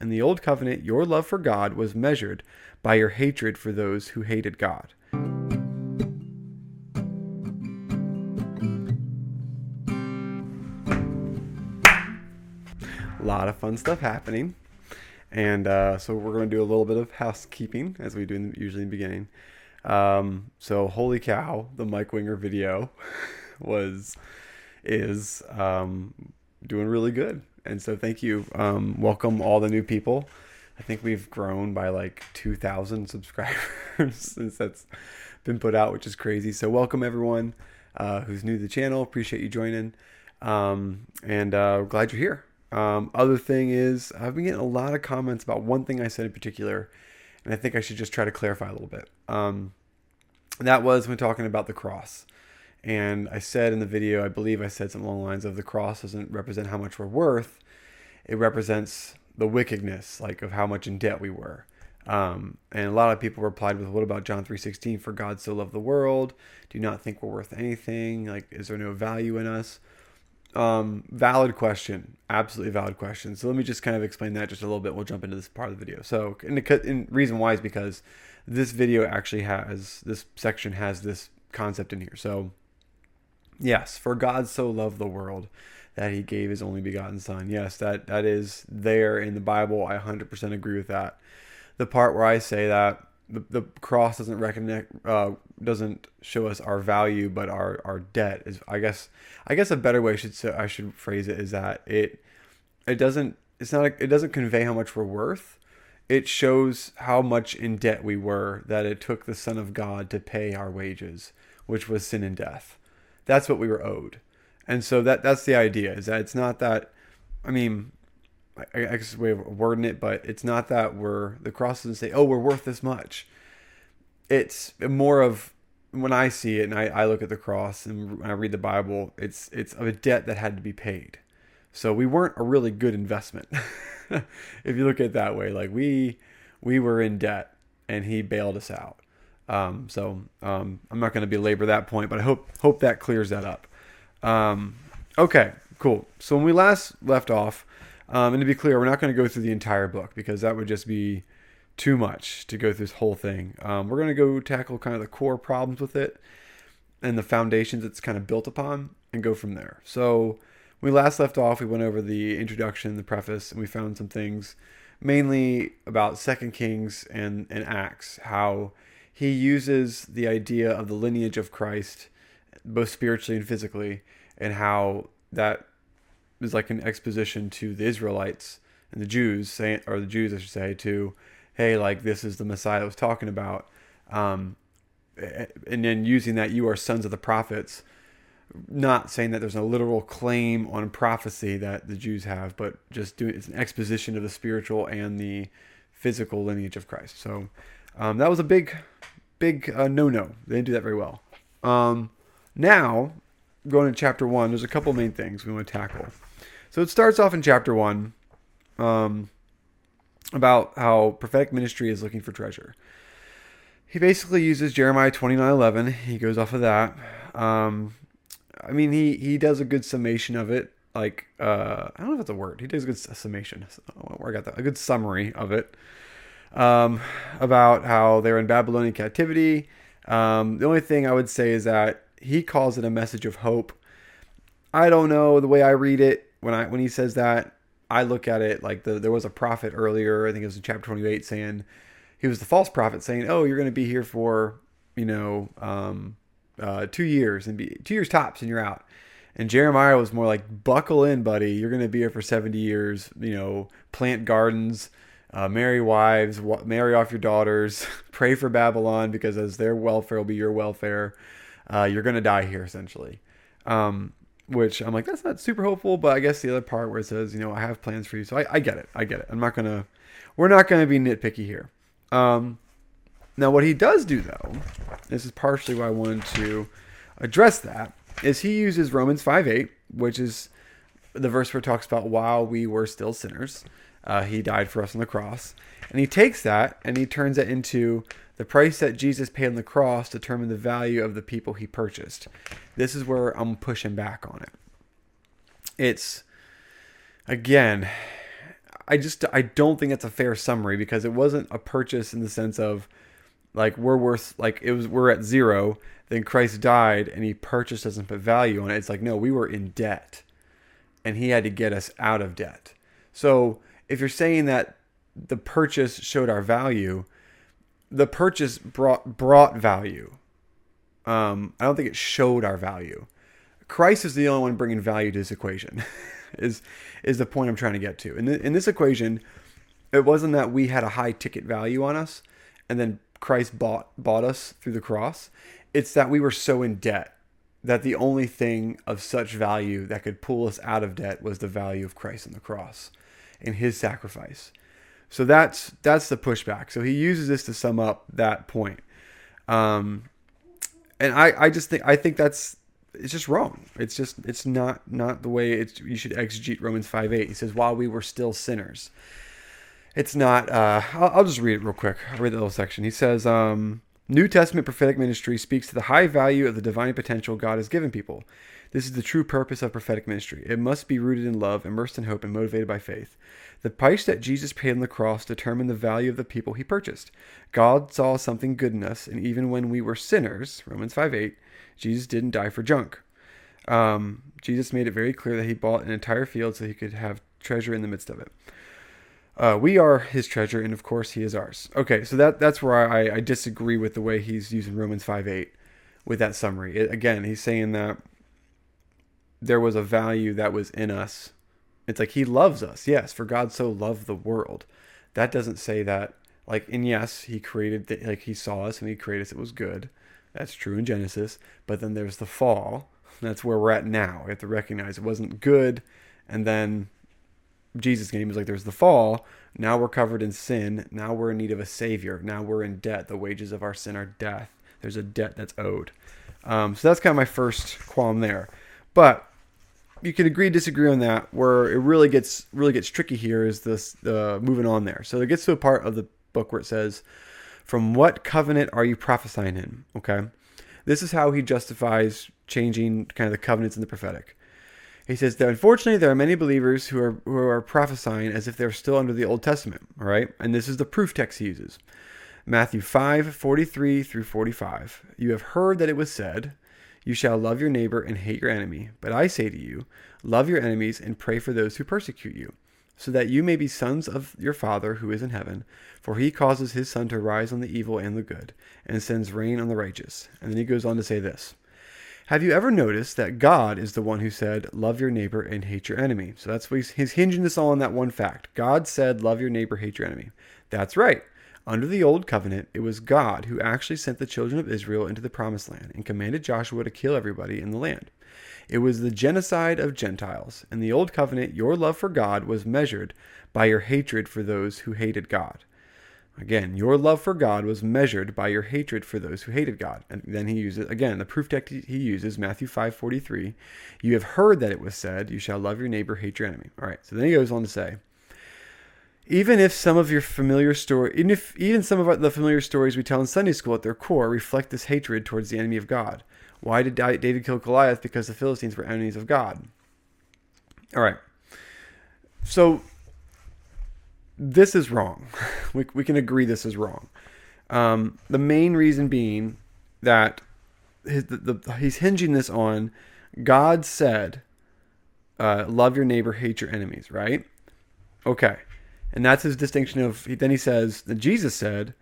In the Old Covenant, your love for God was measured by your hatred for those who hated God. A lot of fun stuff happening. And uh, so we're going to do a little bit of housekeeping as we do in the, usually in the beginning. Um, so holy cow, the Mike Winger video was is um, doing really good. And so thank you. Um, welcome all the new people. I think we've grown by like 2,000 subscribers since that's been put out, which is crazy. So welcome everyone uh, who's new to the channel. Appreciate you joining. Um, and uh, glad you're here. Um, other thing is, I've been getting a lot of comments about one thing I said in particular, and I think I should just try to clarify a little bit. Um, that was when talking about the cross. And I said in the video, I believe I said something along the lines of the cross doesn't represent how much we're worth, it represents the wickedness, like of how much in debt we were. Um, and a lot of people replied with, "What about John three sixteen? For God so loved the world. Do you not think we're worth anything? Like, is there no value in us?" Um, valid question, absolutely valid question. So let me just kind of explain that just a little bit. We'll jump into this part of the video. So, and the and reason why is because this video actually has this section has this concept in here. So, yes, for God so loved the world that He gave His only begotten Son. Yes, that that is there in the Bible. I 100% agree with that. The part where I say that the, the cross doesn't recognize uh, doesn't show us our value but our our debt is i guess i guess a better way I should i should phrase it is that it it doesn't it's not it doesn't convey how much we're worth it shows how much in debt we were that it took the son of god to pay our wages which was sin and death that's what we were owed and so that that's the idea is that it's not that i mean I guess way of wording it, but it's not that we're the cross doesn't say, "Oh, we're worth this much." It's more of when I see it and I, I look at the cross and I read the Bible, it's it's of a debt that had to be paid. So we weren't a really good investment, if you look at it that way. Like we we were in debt and He bailed us out. Um, so um, I'm not going to belabor that point, but I hope hope that clears that up. Um, okay, cool. So when we last left off um, and to be clear, we're not going to go through the entire book because that would just be too much to go through this whole thing. Um, we're going to go tackle kind of the core problems with it and the foundations it's kind of built upon and go from there. So, we last left off, we went over the introduction, the preface, and we found some things mainly about Second Kings and, and Acts, how he uses the idea of the lineage of Christ, both spiritually and physically, and how that is like an exposition to the Israelites and the Jews, saying, or the Jews, I should say, to, hey, like this is the Messiah I was talking about. Um, and then using that you are sons of the prophets, not saying that there's a literal claim on prophecy that the Jews have, but just doing it's an exposition of the spiritual and the physical lineage of Christ. So um, that was a big, big uh, no-no. They didn't do that very well. Um, now, going to chapter one, there's a couple main things we want to tackle. So it starts off in chapter one um, about how prophetic ministry is looking for treasure. He basically uses Jeremiah 29 11. He goes off of that. Um, I mean, he, he does a good summation of it. Like, uh, I don't know if it's a word. He does a good summation. Where I got that? A good summary of it. Um, about how they're in Babylonian captivity. Um, the only thing I would say is that he calls it a message of hope. I don't know the way I read it when I when he says that, I look at it like the there was a prophet earlier. I think it was in chapter twenty eight saying he was the false prophet saying, "Oh, you're going to be here for you know um, uh, two years and be two years tops, and you're out." And Jeremiah was more like, "Buckle in, buddy. You're going to be here for seventy years. You know, plant gardens." Uh, marry wives, marry off your daughters, pray for Babylon because as their welfare will be your welfare. Uh, you're going to die here essentially. Um, which I'm like, that's not super hopeful, but I guess the other part where it says, you know, I have plans for you. So I, I get it. I get it. I'm not going to, we're not going to be nitpicky here. Um, now, what he does do, though, this is partially why I wanted to address that, is he uses Romans 5 8, which is the verse where it talks about while we were still sinners, uh, he died for us on the cross. And he takes that and he turns it into the price that Jesus paid on the cross determined the value of the people he purchased. This is where I'm pushing back on it. It's, again, I just I don't think that's a fair summary because it wasn't a purchase in the sense of like we're worth like it was we're at zero then Christ died and he purchased us and put value on it. It's like no, we were in debt and he had to get us out of debt. So if you're saying that the purchase showed our value, the purchase brought brought value. Um, I don't think it showed our value. Christ is the only one bringing value to this equation. is is the point I'm trying to get to. In, the, in this equation, it wasn't that we had a high ticket value on us, and then Christ bought bought us through the cross. It's that we were so in debt that the only thing of such value that could pull us out of debt was the value of Christ on the cross and his sacrifice. So that's that's the pushback. So he uses this to sum up that point. Um, and I, I just think I think that's it's just wrong. It's just it's not not the way it's you should exegete Romans 5 8. He says, while we were still sinners. It's not uh I'll, I'll just read it real quick. I'll read the little section. He says, um, New Testament prophetic ministry speaks to the high value of the divine potential God has given people. This is the true purpose of prophetic ministry. It must be rooted in love, immersed in hope, and motivated by faith. The price that Jesus paid on the cross determined the value of the people he purchased. God saw something good in us, and even when we were sinners, Romans 5 8, Jesus didn't die for junk. Um, Jesus made it very clear that he bought an entire field so he could have treasure in the midst of it. Uh, we are his treasure, and of course, he is ours. Okay, so that that's where I, I disagree with the way he's using Romans 5 8 with that summary. It, again, he's saying that there was a value that was in us. It's like he loves us. Yes, for God so loved the world. That doesn't say that, like, and yes, he created, the, like, he saw us and he created us. It was good. That's true in Genesis. But then there's the fall. That's where we're at now. We have to recognize it wasn't good. And then Jesus came. Was like, there's the fall. Now we're covered in sin. Now we're in need of a savior. Now we're in debt. The wages of our sin are death. There's a debt that's owed. Um, so that's kind of my first qualm there. But you can agree disagree on that. Where it really gets really gets tricky here is this uh, moving on there. So it gets to a part of the book where it says, "From what covenant are you prophesying in?" Okay, this is how he justifies changing kind of the covenants in the prophetic. He says that unfortunately there are many believers who are who are prophesying as if they're still under the Old Testament, all right? And this is the proof text he uses. Matthew 5, 43 through 45. You have heard that it was said, You shall love your neighbor and hate your enemy. But I say to you, love your enemies and pray for those who persecute you, so that you may be sons of your Father who is in heaven. For he causes his sun to rise on the evil and the good, and sends rain on the righteous. And then he goes on to say this. Have you ever noticed that God is the one who said, Love your neighbor and hate your enemy? So that's what he's, he's hinging this all on that one fact. God said, Love your neighbor, hate your enemy. That's right. Under the old covenant, it was God who actually sent the children of Israel into the promised land and commanded Joshua to kill everybody in the land. It was the genocide of Gentiles. In the old covenant, your love for God was measured by your hatred for those who hated God. Again, your love for God was measured by your hatred for those who hated God. And then he uses again the proof text he uses Matthew 5:43. You have heard that it was said, you shall love your neighbor, hate your enemy. All right. So then he goes on to say, even if some of your familiar story, even if even some of the familiar stories we tell in Sunday school at their core reflect this hatred towards the enemy of God. Why did David kill Goliath? Because the Philistines were enemies of God. All right. So this is wrong. we, we can agree this is wrong. Um, the main reason being that his, the, the, he's hinging this on God said, uh, love your neighbor, hate your enemies, right? Okay. And that's his distinction of, then he says, that Jesus said,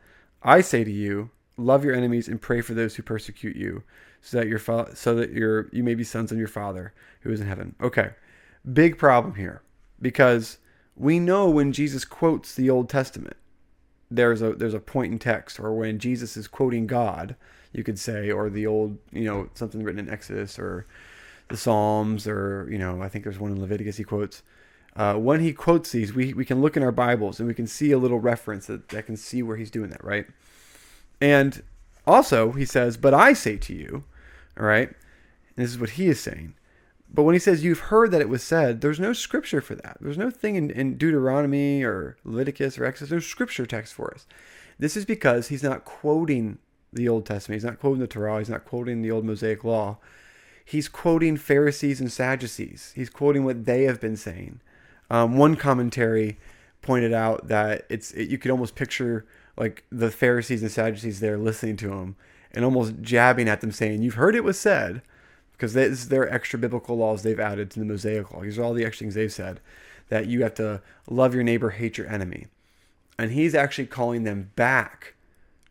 I say to you, love your enemies and pray for those who persecute you, so that your so that your you may be sons of your Father who is in heaven. Okay, big problem here because we know when Jesus quotes the Old Testament, there's a there's a point in text, or when Jesus is quoting God, you could say, or the old, you know, something written in Exodus or the Psalms, or you know, I think there's one in Leviticus he quotes. Uh, when he quotes these, we, we can look in our Bibles and we can see a little reference that, that can see where he's doing that, right? And also, he says, But I say to you, all right? And this is what he is saying. But when he says you've heard that it was said, there's no scripture for that. There's no thing in, in Deuteronomy or Leviticus or Exodus. There's scripture text for us. This is because he's not quoting the Old Testament. He's not quoting the Torah. He's not quoting the old Mosaic law. He's quoting Pharisees and Sadducees. He's quoting what they have been saying. Um, one commentary pointed out that it's it, you could almost picture like the Pharisees and Sadducees there listening to him and almost jabbing at them, saying, "You've heard it was said," because this is their extra biblical laws they've added to the Mosaic law. These are all the extra things they've said that you have to love your neighbor, hate your enemy, and he's actually calling them back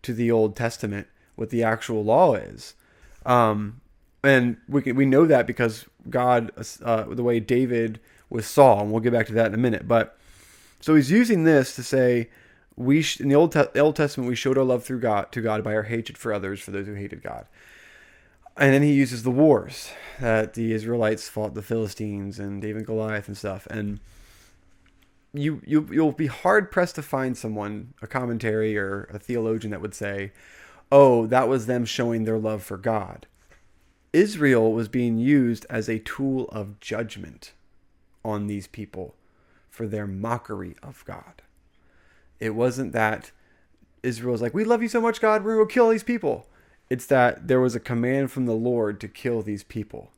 to the Old Testament, what the actual law is. Um, and we can, we know that because God, uh, the way David was Saul, and we'll get back to that in a minute. But so he's using this to say we sh- in the Old, Te- Old Testament we showed our love through God to God by our hatred for others for those who hated God. And then he uses the wars that the Israelites fought the Philistines and David and Goliath and stuff. And you you you'll be hard pressed to find someone, a commentary or a theologian that would say, "Oh, that was them showing their love for God." Israel was being used as a tool of judgment on these people for their mockery of God. It wasn't that Israel was like, "We love you so much, God, we're going to kill these people." It's that there was a command from the Lord to kill these people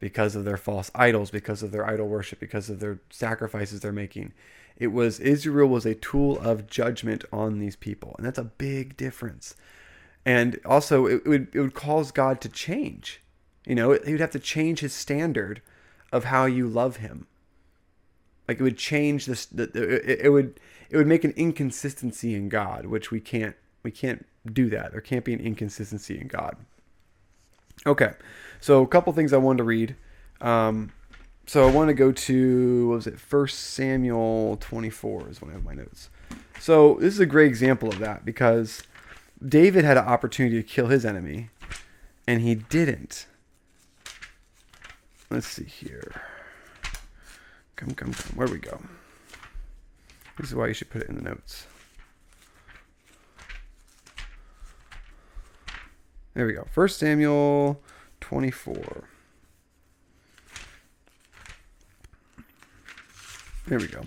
because of their false idols, because of their idol worship, because of their sacrifices they're making. It was Israel was a tool of judgment on these people, and that's a big difference. And also, it would it would cause God to change. You know, he would have to change his standard of how you love him. Like it would change this. The, it would it would make an inconsistency in God, which we can't we can't do that. There can't be an inconsistency in God. Okay, so a couple things I wanted to read. Um, so I want to go to what was it? First Samuel 24 is one of my notes. So this is a great example of that because David had an opportunity to kill his enemy, and he didn't. Let's see here. Come, come, come. Where we go? This is why you should put it in the notes. There we go. First Samuel 24. There we go.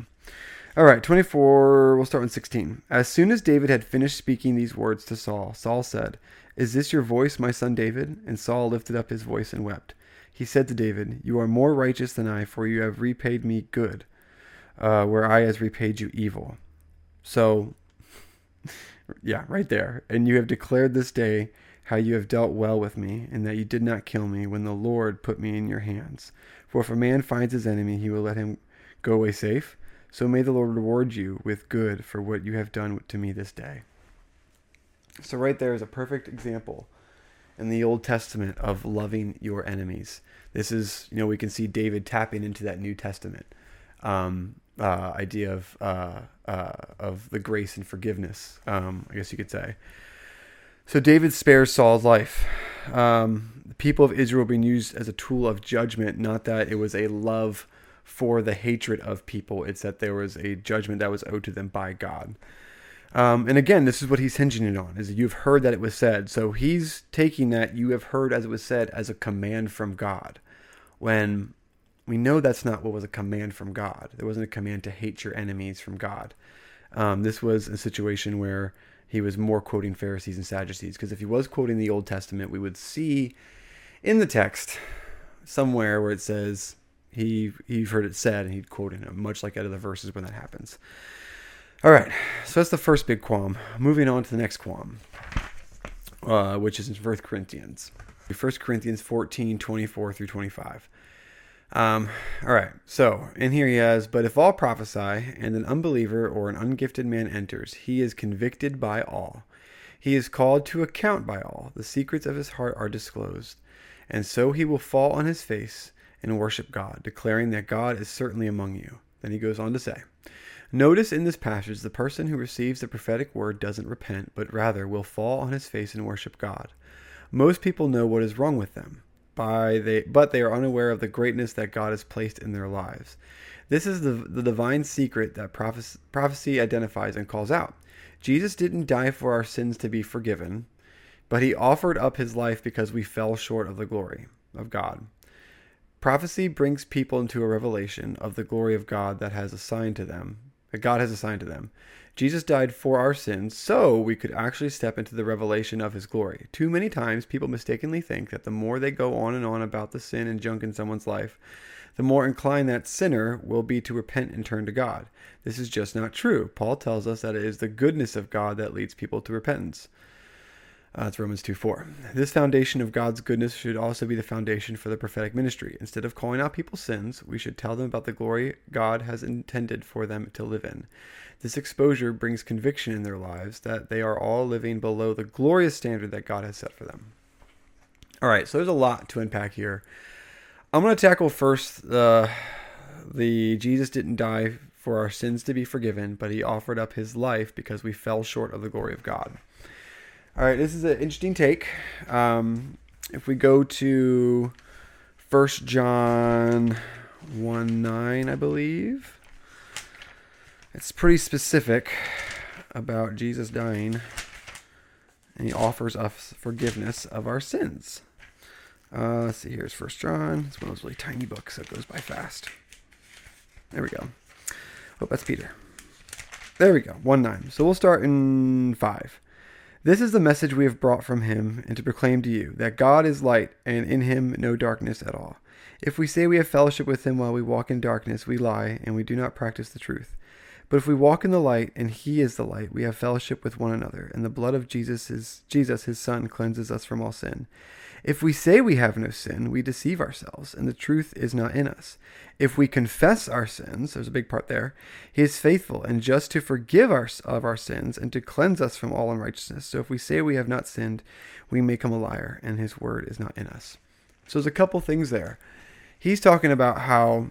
All right, 24. We'll start with 16. As soon as David had finished speaking these words to Saul, Saul said, Is this your voice, my son David? And Saul lifted up his voice and wept. He said to David, You are more righteous than I, for you have repaid me good, uh, where I has repaid you evil. So, yeah, right there. And you have declared this day how you have dealt well with me, and that you did not kill me when the Lord put me in your hands. For if a man finds his enemy, he will let him go away safe. So may the Lord reward you with good for what you have done to me this day. So, right there is a perfect example in the Old Testament of loving your enemies. This is, you know, we can see David tapping into that New Testament um, uh, idea of uh, uh, of the grace and forgiveness. Um, I guess you could say. So David spares Saul's life. Um, the people of Israel being used as a tool of judgment, not that it was a love for the hatred of people. It's that there was a judgment that was owed to them by God. Um, and again, this is what he's hinging it on: is that you've heard that it was said. So he's taking that you have heard as it was said as a command from God, when we know that's not what was a command from God. There wasn't a command to hate your enemies from God. Um, this was a situation where he was more quoting Pharisees and Sadducees. Because if he was quoting the Old Testament, we would see in the text somewhere where it says he he heard it said, and he'd quote it, much like out of the verses when that happens. All right, so that's the first big qualm. Moving on to the next qualm, uh, which is in 1 Corinthians. 1 Corinthians 14, 24 through 25. Um, all right, so in here he has, but if all prophesy, and an unbeliever or an ungifted man enters, he is convicted by all. He is called to account by all. The secrets of his heart are disclosed. And so he will fall on his face and worship God, declaring that God is certainly among you. Then he goes on to say, Notice in this passage the person who receives the prophetic word doesn't repent, but rather will fall on his face and worship God. Most people know what is wrong with them by they but they are unaware of the greatness that God has placed in their lives. This is the, the divine secret that prophecy, prophecy identifies and calls out. Jesus didn't die for our sins to be forgiven, but he offered up his life because we fell short of the glory of God. Prophecy brings people into a revelation of the glory of God that has assigned to them, that God has assigned to them. Jesus died for our sins so we could actually step into the revelation of his glory. Too many times people mistakenly think that the more they go on and on about the sin and junk in someone's life, the more inclined that sinner will be to repent and turn to God. This is just not true. Paul tells us that it is the goodness of God that leads people to repentance. Uh, that's Romans 2 4. This foundation of God's goodness should also be the foundation for the prophetic ministry. Instead of calling out people's sins, we should tell them about the glory God has intended for them to live in. This exposure brings conviction in their lives that they are all living below the glorious standard that God has set for them. All right, so there's a lot to unpack here. I'm going to tackle first uh, the Jesus didn't die for our sins to be forgiven, but he offered up his life because we fell short of the glory of God. All right, this is an interesting take. Um, if we go to First John 1 9, I believe, it's pretty specific about Jesus dying, and he offers us forgiveness of our sins. Uh, let's see, here's First John. It's one of those really tiny books that goes by fast. There we go. Oh, that's Peter. There we go, 1 9. So we'll start in 5. This is the message we have brought from him and to proclaim to you that God is light and in him no darkness at all. If we say we have fellowship with him while we walk in darkness, we lie and we do not practice the truth. But if we walk in the light and he is the light, we have fellowship with one another, and the blood of Jesus is Jesus his son cleanses us from all sin. If we say we have no sin, we deceive ourselves, and the truth is not in us. If we confess our sins, there's a big part there, he is faithful and just to forgive us of our sins and to cleanse us from all unrighteousness. So if we say we have not sinned, we make him a liar, and his word is not in us. So there's a couple things there. He's talking about how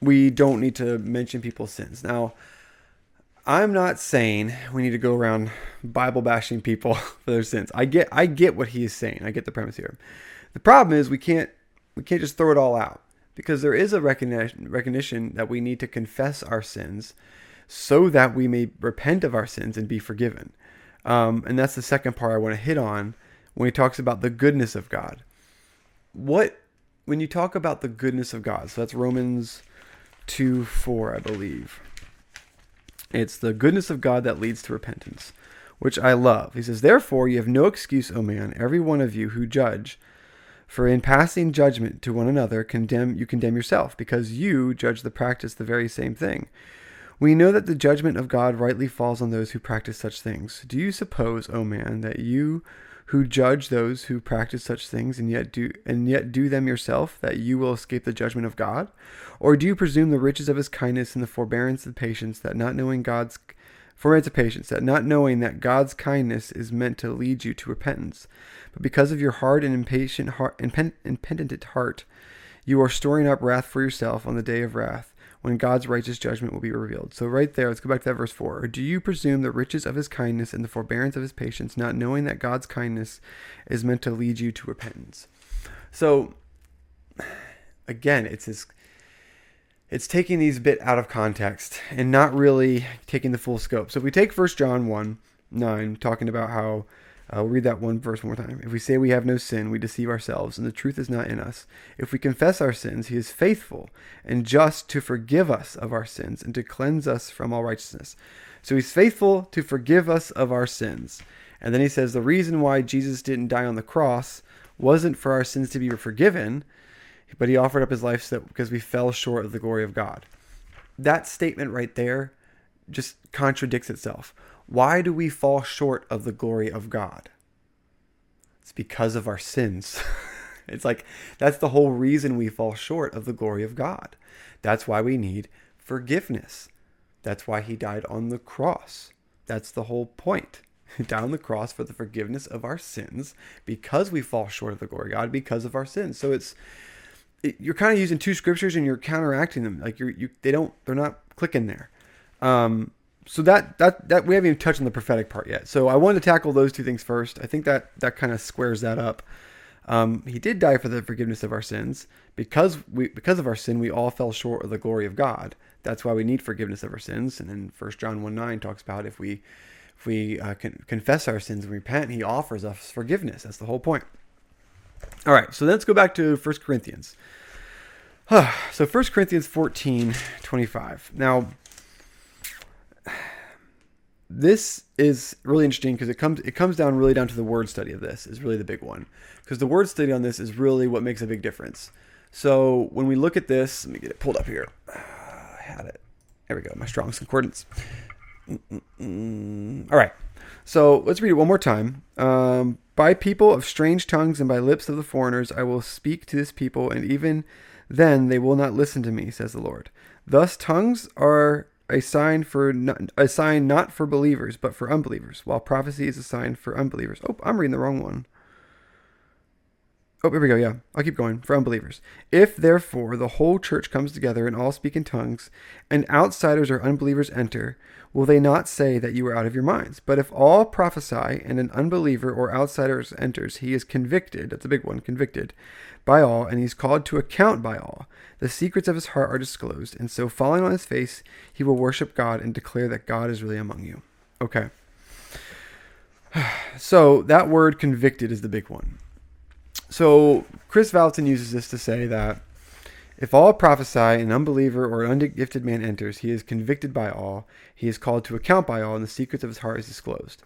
we don't need to mention people's sins. Now, I'm not saying we need to go around Bible bashing people for their sins. I get I get what he is saying. I get the premise here. The problem is we can't we can't just throw it all out because there is a recognition recognition that we need to confess our sins so that we may repent of our sins and be forgiven. Um, and that's the second part I want to hit on when he talks about the goodness of God. What when you talk about the goodness of God, so that's Romans 2 4, I believe. It's the goodness of God that leads to repentance, which I love. He says, Therefore, you have no excuse, O man, every one of you who judge. For in passing judgment to one another, condemn you condemn yourself, because you judge the practice the very same thing. We know that the judgment of God rightly falls on those who practice such things. Do you suppose, O man, that you who judge those who practice such things and yet do and yet do them yourself that you will escape the judgment of God? Or do you presume the riches of his kindness and the forbearance and patience that not knowing God's forbearance and patience that not knowing that God's kindness is meant to lead you to repentance? But because of your hard and impatient heart impenitent heart you are storing up wrath for yourself on the day of wrath when God's righteous judgment will be revealed. So, right there, let's go back to that verse 4. Or do you presume the riches of his kindness and the forbearance of his patience, not knowing that God's kindness is meant to lead you to repentance? So, again, it's his. It's taking these bit out of context and not really taking the full scope. So if we take First John 1 9, talking about how I'll read that one verse one more time. If we say we have no sin, we deceive ourselves, and the truth is not in us. If we confess our sins, he is faithful and just to forgive us of our sins and to cleanse us from all righteousness. So he's faithful to forgive us of our sins. And then he says the reason why Jesus didn't die on the cross wasn't for our sins to be forgiven, but he offered up his life so that, because we fell short of the glory of God. That statement right there just contradicts itself. Why do we fall short of the glory of God? It's because of our sins. it's like that's the whole reason we fall short of the glory of God. That's why we need forgiveness. That's why he died on the cross. That's the whole point. Down the cross for the forgiveness of our sins because we fall short of the glory of God because of our sins. So it's it, you're kind of using two scriptures and you're counteracting them. Like you're you they don't they're not clicking there. Um, so that that that we haven't even touched on the prophetic part yet. So I wanted to tackle those two things first. I think that that kind of squares that up. Um, he did die for the forgiveness of our sins because we because of our sin we all fell short of the glory of God. That's why we need forgiveness of our sins. And then First John one nine talks about if we if we uh, confess our sins and repent, He offers us forgiveness. That's the whole point. All right, so let's go back to First Corinthians. so First Corinthians 14, 25. Now, this is really interesting because it comes it comes down really down to the word study of this is really the big one because the word study on this is really what makes a big difference. So when we look at this, let me get it pulled up here. I had it. There we go. My Strong's Concordance. Mm-mm-mm. All right. So let's read it one more time. Um, by people of strange tongues and by lips of the foreigners, I will speak to this people, and even then they will not listen to me, says the Lord. Thus, tongues are a sign for not, a sign not for believers, but for unbelievers, while prophecy is a sign for unbelievers. Oh, I'm reading the wrong one. Oh, here we go. Yeah, I'll keep going. For unbelievers. If, therefore, the whole church comes together and all speak in tongues, and outsiders or unbelievers enter, will they not say that you are out of your minds? But if all prophesy and an unbeliever or outsider enters, he is convicted. That's a big one, convicted by all, and he's called to account by all. The secrets of his heart are disclosed, and so falling on his face, he will worship God and declare that God is really among you. Okay. So that word convicted is the big one. So Kris Vallotton uses this to say that if all prophesy, an unbeliever or an ungifted man enters, he is convicted by all, he is called to account by all, and the secrets of his heart is disclosed.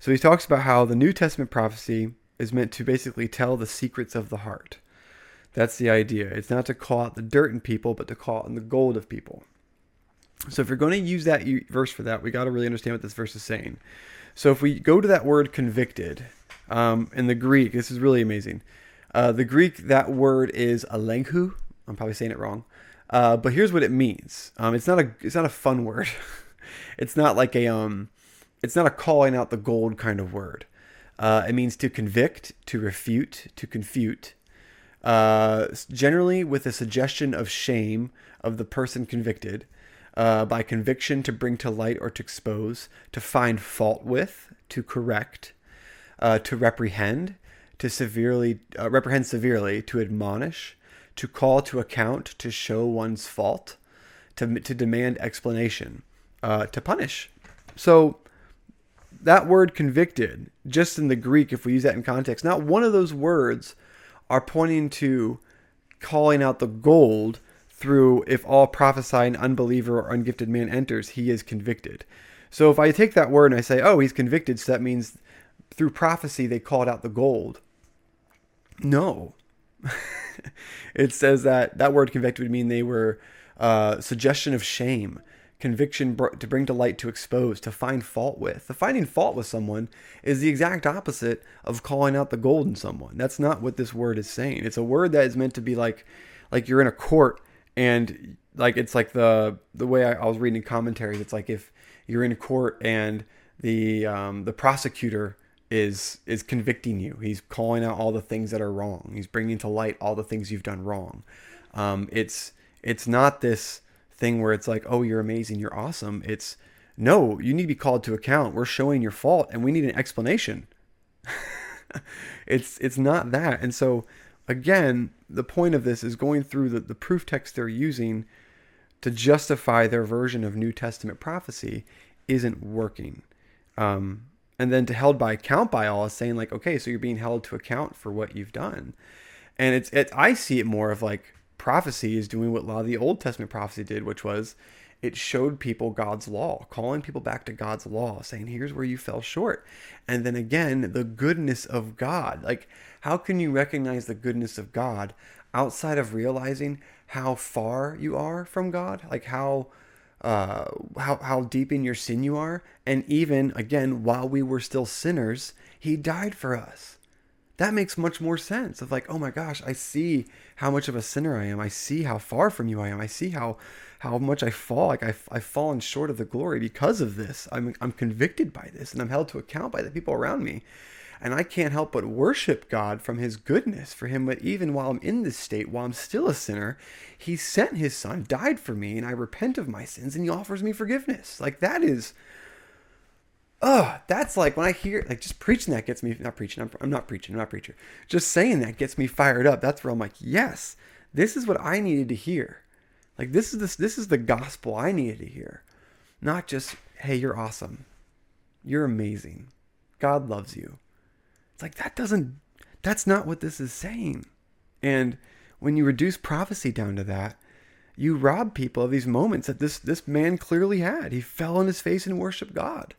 So he talks about how the New Testament prophecy is meant to basically tell the secrets of the heart. That's the idea. It's not to call out the dirt in people, but to call out the gold of people. So if you're going to use that verse for that, we got to really understand what this verse is saying. So if we go to that word convicted um, in the Greek, this is really amazing. Uh, the Greek, that word is alenghu. I'm probably saying it wrong, uh, but here's what it means. Um, it's not a it's not a fun word. it's not like a um, it's not a calling out the gold kind of word. Uh, it means to convict, to refute, to confute. Uh, generally, with a suggestion of shame of the person convicted, uh, by conviction to bring to light or to expose, to find fault with, to correct, uh, to reprehend, to severely uh, reprehend severely, to admonish, to call to account, to show one's fault, to to demand explanation, uh, to punish. So that word convicted, just in the Greek, if we use that in context, not one of those words are pointing to calling out the gold through if all prophesy an unbeliever or ungifted man enters, he is convicted. So if I take that word and I say, oh, he's convicted, so that means through prophecy they called out the gold. No. it says that that word convict would mean they were uh, suggestion of shame, conviction br- to bring to light, to expose, to find fault with. The finding fault with someone is the exact opposite of calling out the gold in someone. That's not what this word is saying. It's a word that is meant to be like, like you're in a court and like it's like the the way I, I was reading commentaries. It's like if you're in a court and the um, the prosecutor is is convicting you. He's calling out all the things that are wrong. He's bringing to light all the things you've done wrong. Um, it's it's not this thing where it's like, oh, you're amazing, you're awesome. It's no, you need to be called to account. We're showing your fault, and we need an explanation. it's it's not that. And so again, the point of this is going through the, the proof text they're using to justify their version of New Testament prophecy isn't working. Um, and then to held by account by all is saying like okay so you're being held to account for what you've done. And it's it i see it more of like prophecy is doing what a lot of the old testament prophecy did which was it showed people god's law calling people back to god's law saying here's where you fell short. And then again the goodness of god. Like how can you recognize the goodness of god outside of realizing how far you are from god? Like how uh, how, how deep in your sin you are. And even, again, while we were still sinners, he died for us. That makes much more sense of like, oh my gosh, I see how much of a sinner I am. I see how far from you I am. I see how how much I fall. Like I've, I've fallen short of the glory because of this. I'm, I'm convicted by this and I'm held to account by the people around me. And I can't help but worship God from his goodness for him. But even while I'm in this state, while I'm still a sinner, he sent his son, died for me, and I repent of my sins, and he offers me forgiveness. Like that is, oh, that's like when I hear, like just preaching that gets me, not preaching, I'm, I'm not preaching, I'm not preacher. Just saying that gets me fired up. That's where I'm like, yes, this is what I needed to hear. Like this is this, this is the gospel I needed to hear. Not just, hey, you're awesome. You're amazing. God loves you. It's like that doesn't that's not what this is saying. And when you reduce prophecy down to that, you rob people of these moments that this this man clearly had. He fell on his face and worshiped God.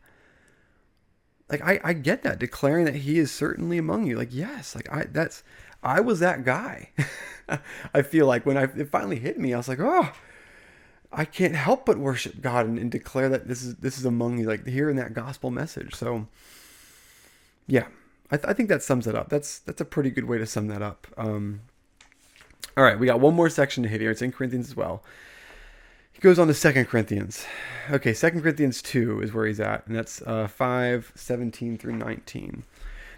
Like I, I get that, declaring that he is certainly among you. Like, yes, like I that's I was that guy. I feel like when I, it finally hit me, I was like, oh, I can't help but worship God and, and declare that this is this is among you, like hearing that gospel message. So, yeah, I, th- I think that sums it up. That's that's a pretty good way to sum that up. Um, all right, we got one more section to hit here. It's in Corinthians as well. He goes on to Second Corinthians. Okay, Second Corinthians 2 is where he's at, and that's uh, 5, 17 through 19.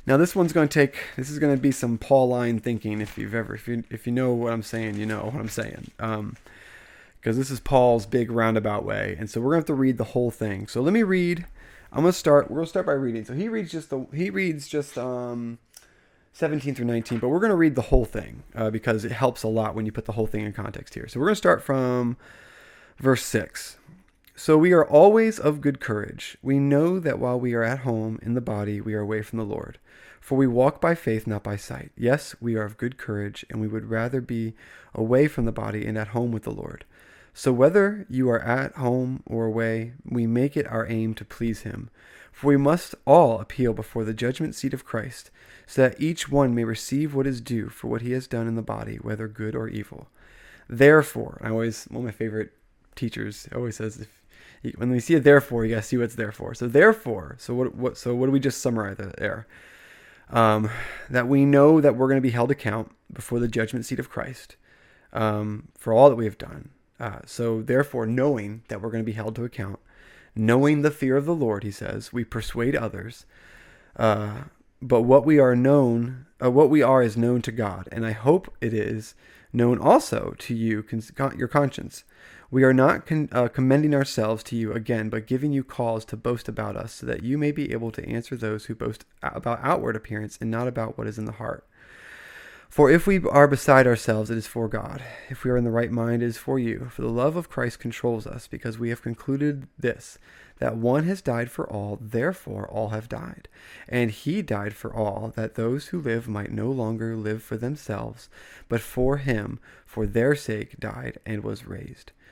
Now this one's going to take, this is going to be some Pauline thinking. If you've ever, if you, if you know what I'm saying, you know what I'm saying. Um, because this is Paul's big roundabout way. And so we're going to have to read the whole thing. So let me read. I'm to start, we're to start by reading. So he reads just the, he reads just, um, 17 through 19, but we're to read the whole thing uh, because it helps a lot when you put the whole thing in context here. So we're to start from verse 6. So we are always of good courage. We know that while we are at home in the body, we are away from the Lord. For we walk by faith, not by sight. Yes, we are of good courage, and we would rather be away from the body and at home with the Lord. So whether you are at home or away, we make it our aim to please Him. For we must all appeal before the judgment seat of Christ, so that each one may receive what is due for what he has done in the body, whether good or evil. Therefore, I always one of my favorite teachers always says if when we see a therefore, you gotta see what's there for. So therefore, so what what so what do we just summarize there? Um, that we know that we're going to be held account before the judgment seat of Christ um, for all that we have done. Uh, so therefore, knowing that we're going to be held to account, knowing the fear of the Lord, he says, we persuade others. Uh, but what we are known, uh, what we are is known to God, and I hope it is known also to you, your conscience. We are not con- uh, commending ourselves to you again, but giving you cause to boast about us, so that you may be able to answer those who boast about outward appearance and not about what is in the heart. For if we are beside ourselves, it is for God. If we are in the right mind, it is for you. For the love of Christ controls us, because we have concluded this that one has died for all, therefore all have died. And he died for all, that those who live might no longer live for themselves, but for him, for their sake, died and was raised.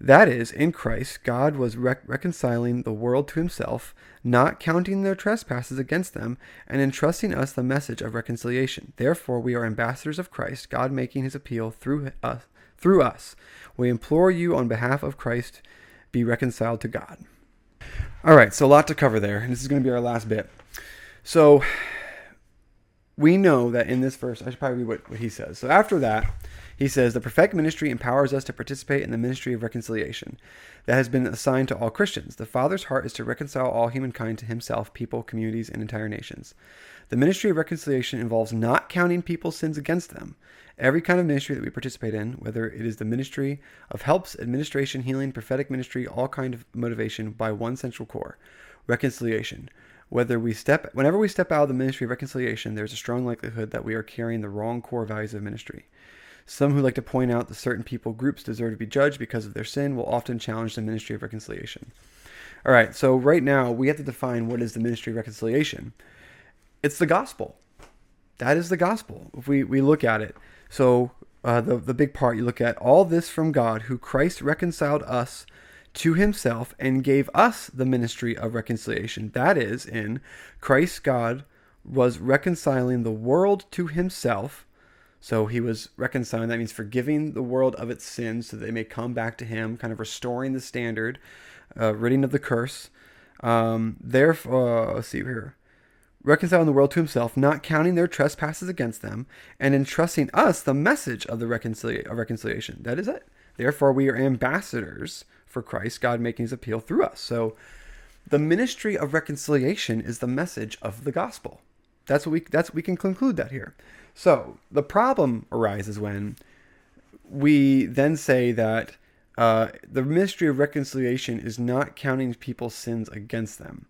That is, in Christ, God was rec- reconciling the world to himself, not counting their trespasses against them, and entrusting us the message of reconciliation. Therefore, we are ambassadors of Christ, God making his appeal through us. Through us. We implore you on behalf of Christ, be reconciled to God. All right, so a lot to cover there. This is going to be our last bit. So, we know that in this verse, I should probably read what, what he says. So, after that, he says, The prophetic ministry empowers us to participate in the ministry of reconciliation that has been assigned to all Christians. The Father's heart is to reconcile all humankind to himself, people, communities, and entire nations. The ministry of reconciliation involves not counting people's sins against them. Every kind of ministry that we participate in, whether it is the ministry of helps, administration, healing, prophetic ministry, all kind of motivation by one central core, reconciliation. Whether we step whenever we step out of the ministry of reconciliation, there's a strong likelihood that we are carrying the wrong core values of ministry. Some who like to point out that certain people groups deserve to be judged because of their sin will often challenge the ministry of reconciliation. All right, so right now we have to define what is the ministry of reconciliation. It's the gospel. That is the gospel. If we, we look at it, so uh, the the big part you look at all this from God, who Christ reconciled us to Himself and gave us the ministry of reconciliation. That is, in Christ, God was reconciling the world to Himself so he was reconciling. That means forgiving the world of its sins so they may come back to him, kind of restoring the standard, uh, ridding of the curse. Um, therefore, uh, let's see here. Reconciling the world to himself, not counting their trespasses against them, and entrusting us the message of the of reconciliation. That is it. Therefore, we are ambassadors for Christ, God making his appeal through us. So, the ministry of reconciliation is the message of the gospel. That's what we that's we can conclude that here. So the problem arises when we then say that uh, the ministry of reconciliation is not counting people's sins against them.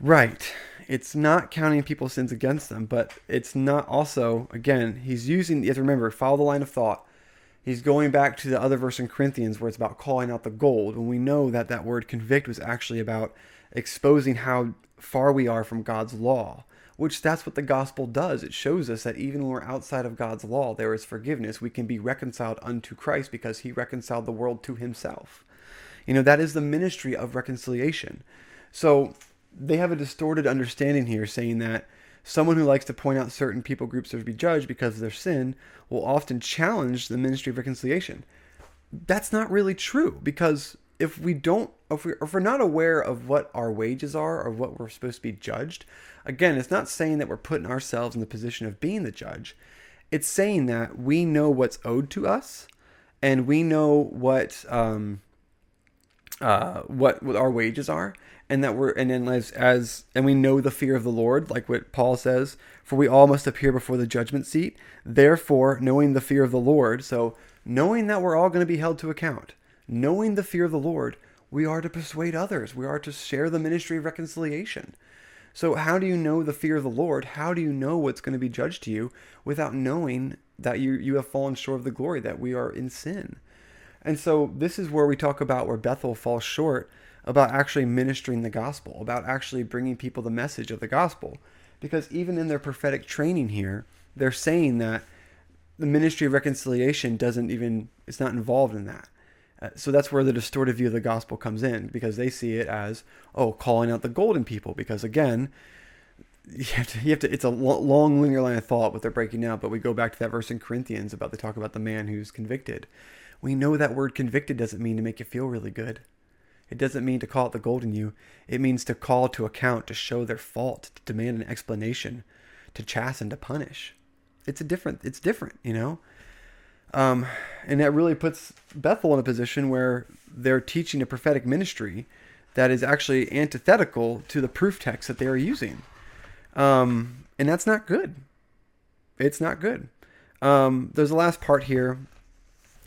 Right. It's not counting people's sins against them, but it's not also, again, he's using, you have to remember, follow the line of thought. He's going back to the other verse in Corinthians where it's about calling out the gold, when we know that that word convict was actually about exposing how far we are from God's law, which that's what the gospel does. It shows us that even when we're outside of God's law, there is forgiveness. We can be reconciled unto Christ because he reconciled the world to himself. You know, that is the ministry of reconciliation. So they have a distorted understanding here saying that someone who likes to point out certain people groups to be judged because of their sin will often challenge the ministry of reconciliation. That's not really true because if we don't if, we, if we're not aware of what our wages are or what we're supposed to be judged again it's not saying that we're putting ourselves in the position of being the judge it's saying that we know what's owed to us and we know what um, uh, what what our wages are and that we're and then as as and we know the fear of the Lord, like what Paul says, for we all must appear before the judgment seat. Therefore, knowing the fear of the Lord, so knowing that we're all going to be held to account, knowing the fear of the Lord, we are to persuade others. We are to share the ministry of reconciliation. So how do you know the fear of the Lord? How do you know what's going to be judged to you without knowing that you you have fallen short of the glory, that we are in sin? And so this is where we talk about where Bethel falls short about actually ministering the gospel, about actually bringing people the message of the gospel. Because even in their prophetic training here, they're saying that the ministry of reconciliation doesn't even, it's not involved in that. So that's where the distorted view of the gospel comes in because they see it as, oh, calling out the golden people. Because again, you have to, you have to it's a long linear line of thought what they're breaking down, but we go back to that verse in Corinthians about the talk about the man who's convicted. We know that word convicted doesn't mean to make you feel really good. It doesn't mean to call it the golden you. It means to call to account, to show their fault, to demand an explanation, to chasten, to punish. It's a different. It's different, you know. Um, and that really puts Bethel in a position where they're teaching a prophetic ministry that is actually antithetical to the proof text that they are using. Um, and that's not good. It's not good. Um, there's a last part here.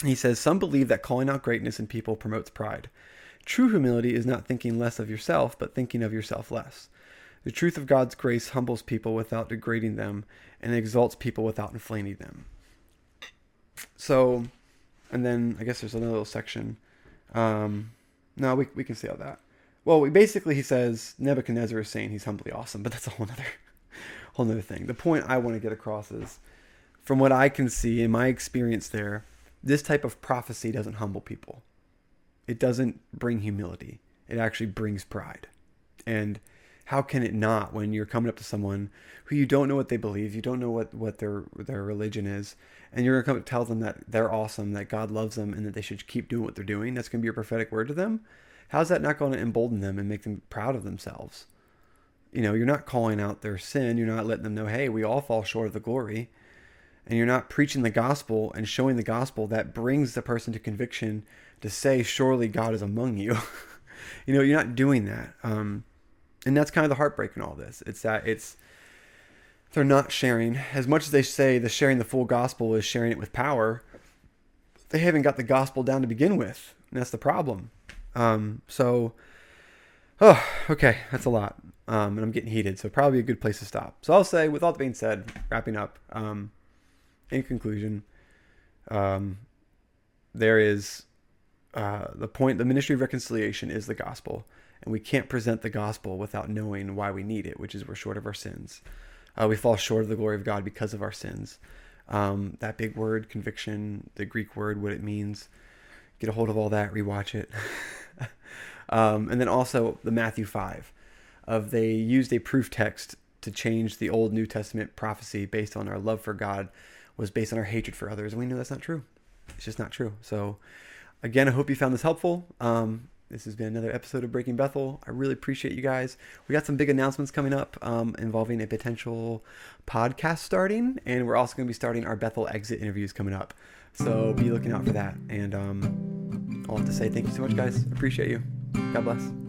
He says, Some believe that calling out greatness in people promotes pride. True humility is not thinking less of yourself, but thinking of yourself less. The truth of God's grace humbles people without degrading them and exalts people without inflaming them. So, and then I guess there's another little section. Um, no, we, we can see all that. Well, we, basically, he says Nebuchadnezzar is saying he's humbly awesome, but that's a whole other, whole other thing. The point I want to get across is, from what I can see in my experience there, this type of prophecy doesn't humble people it doesn't bring humility. It actually brings pride. And how can it not when you're coming up to someone who you don't know what they believe, you don't know what, what their their religion is, and you're gonna come tell them that they're awesome, that God loves them, and that they should keep doing what they're doing. That's gonna be a prophetic word to them. How's that not going to embolden them and make them proud of themselves? You know, you're not calling out their sin. You're not letting them know, hey, we all fall short of the glory. And you're not preaching the gospel and showing the gospel that brings the person to conviction to say, surely God is among you. you know, you're not doing that. Um, and that's kind of the heartbreak in all this. It's that it's, they're not sharing. As much as they say the sharing the full gospel is sharing it with power, they haven't got the gospel down to begin with. And that's the problem. Um, so, oh, okay, that's a lot. Um, and I'm getting heated, so probably a good place to stop. So I'll say, with all that being said, wrapping up, um, in conclusion, um, there is uh, the point, the ministry of reconciliation is the gospel, and we can't present the gospel without knowing why we need it, which is we're short of our sins. Uh, we fall short of the glory of God because of our sins. Um, that big word, conviction, the Greek word, what it means. Get a hold of all that, rewatch it. um, and then also the Matthew 5 of they used a proof text to change the Old New Testament prophecy based on our love for God was based on our hatred for others. And we know that's not true. It's just not true. So again, I hope you found this helpful. Um, this has been another episode of Breaking Bethel. I really appreciate you guys. We got some big announcements coming up um, involving a potential podcast starting, and we're also going to be starting our Bethel exit interviews coming up. So be looking out for that. And um, I'll have to say thank you so much, guys. Appreciate you. God bless.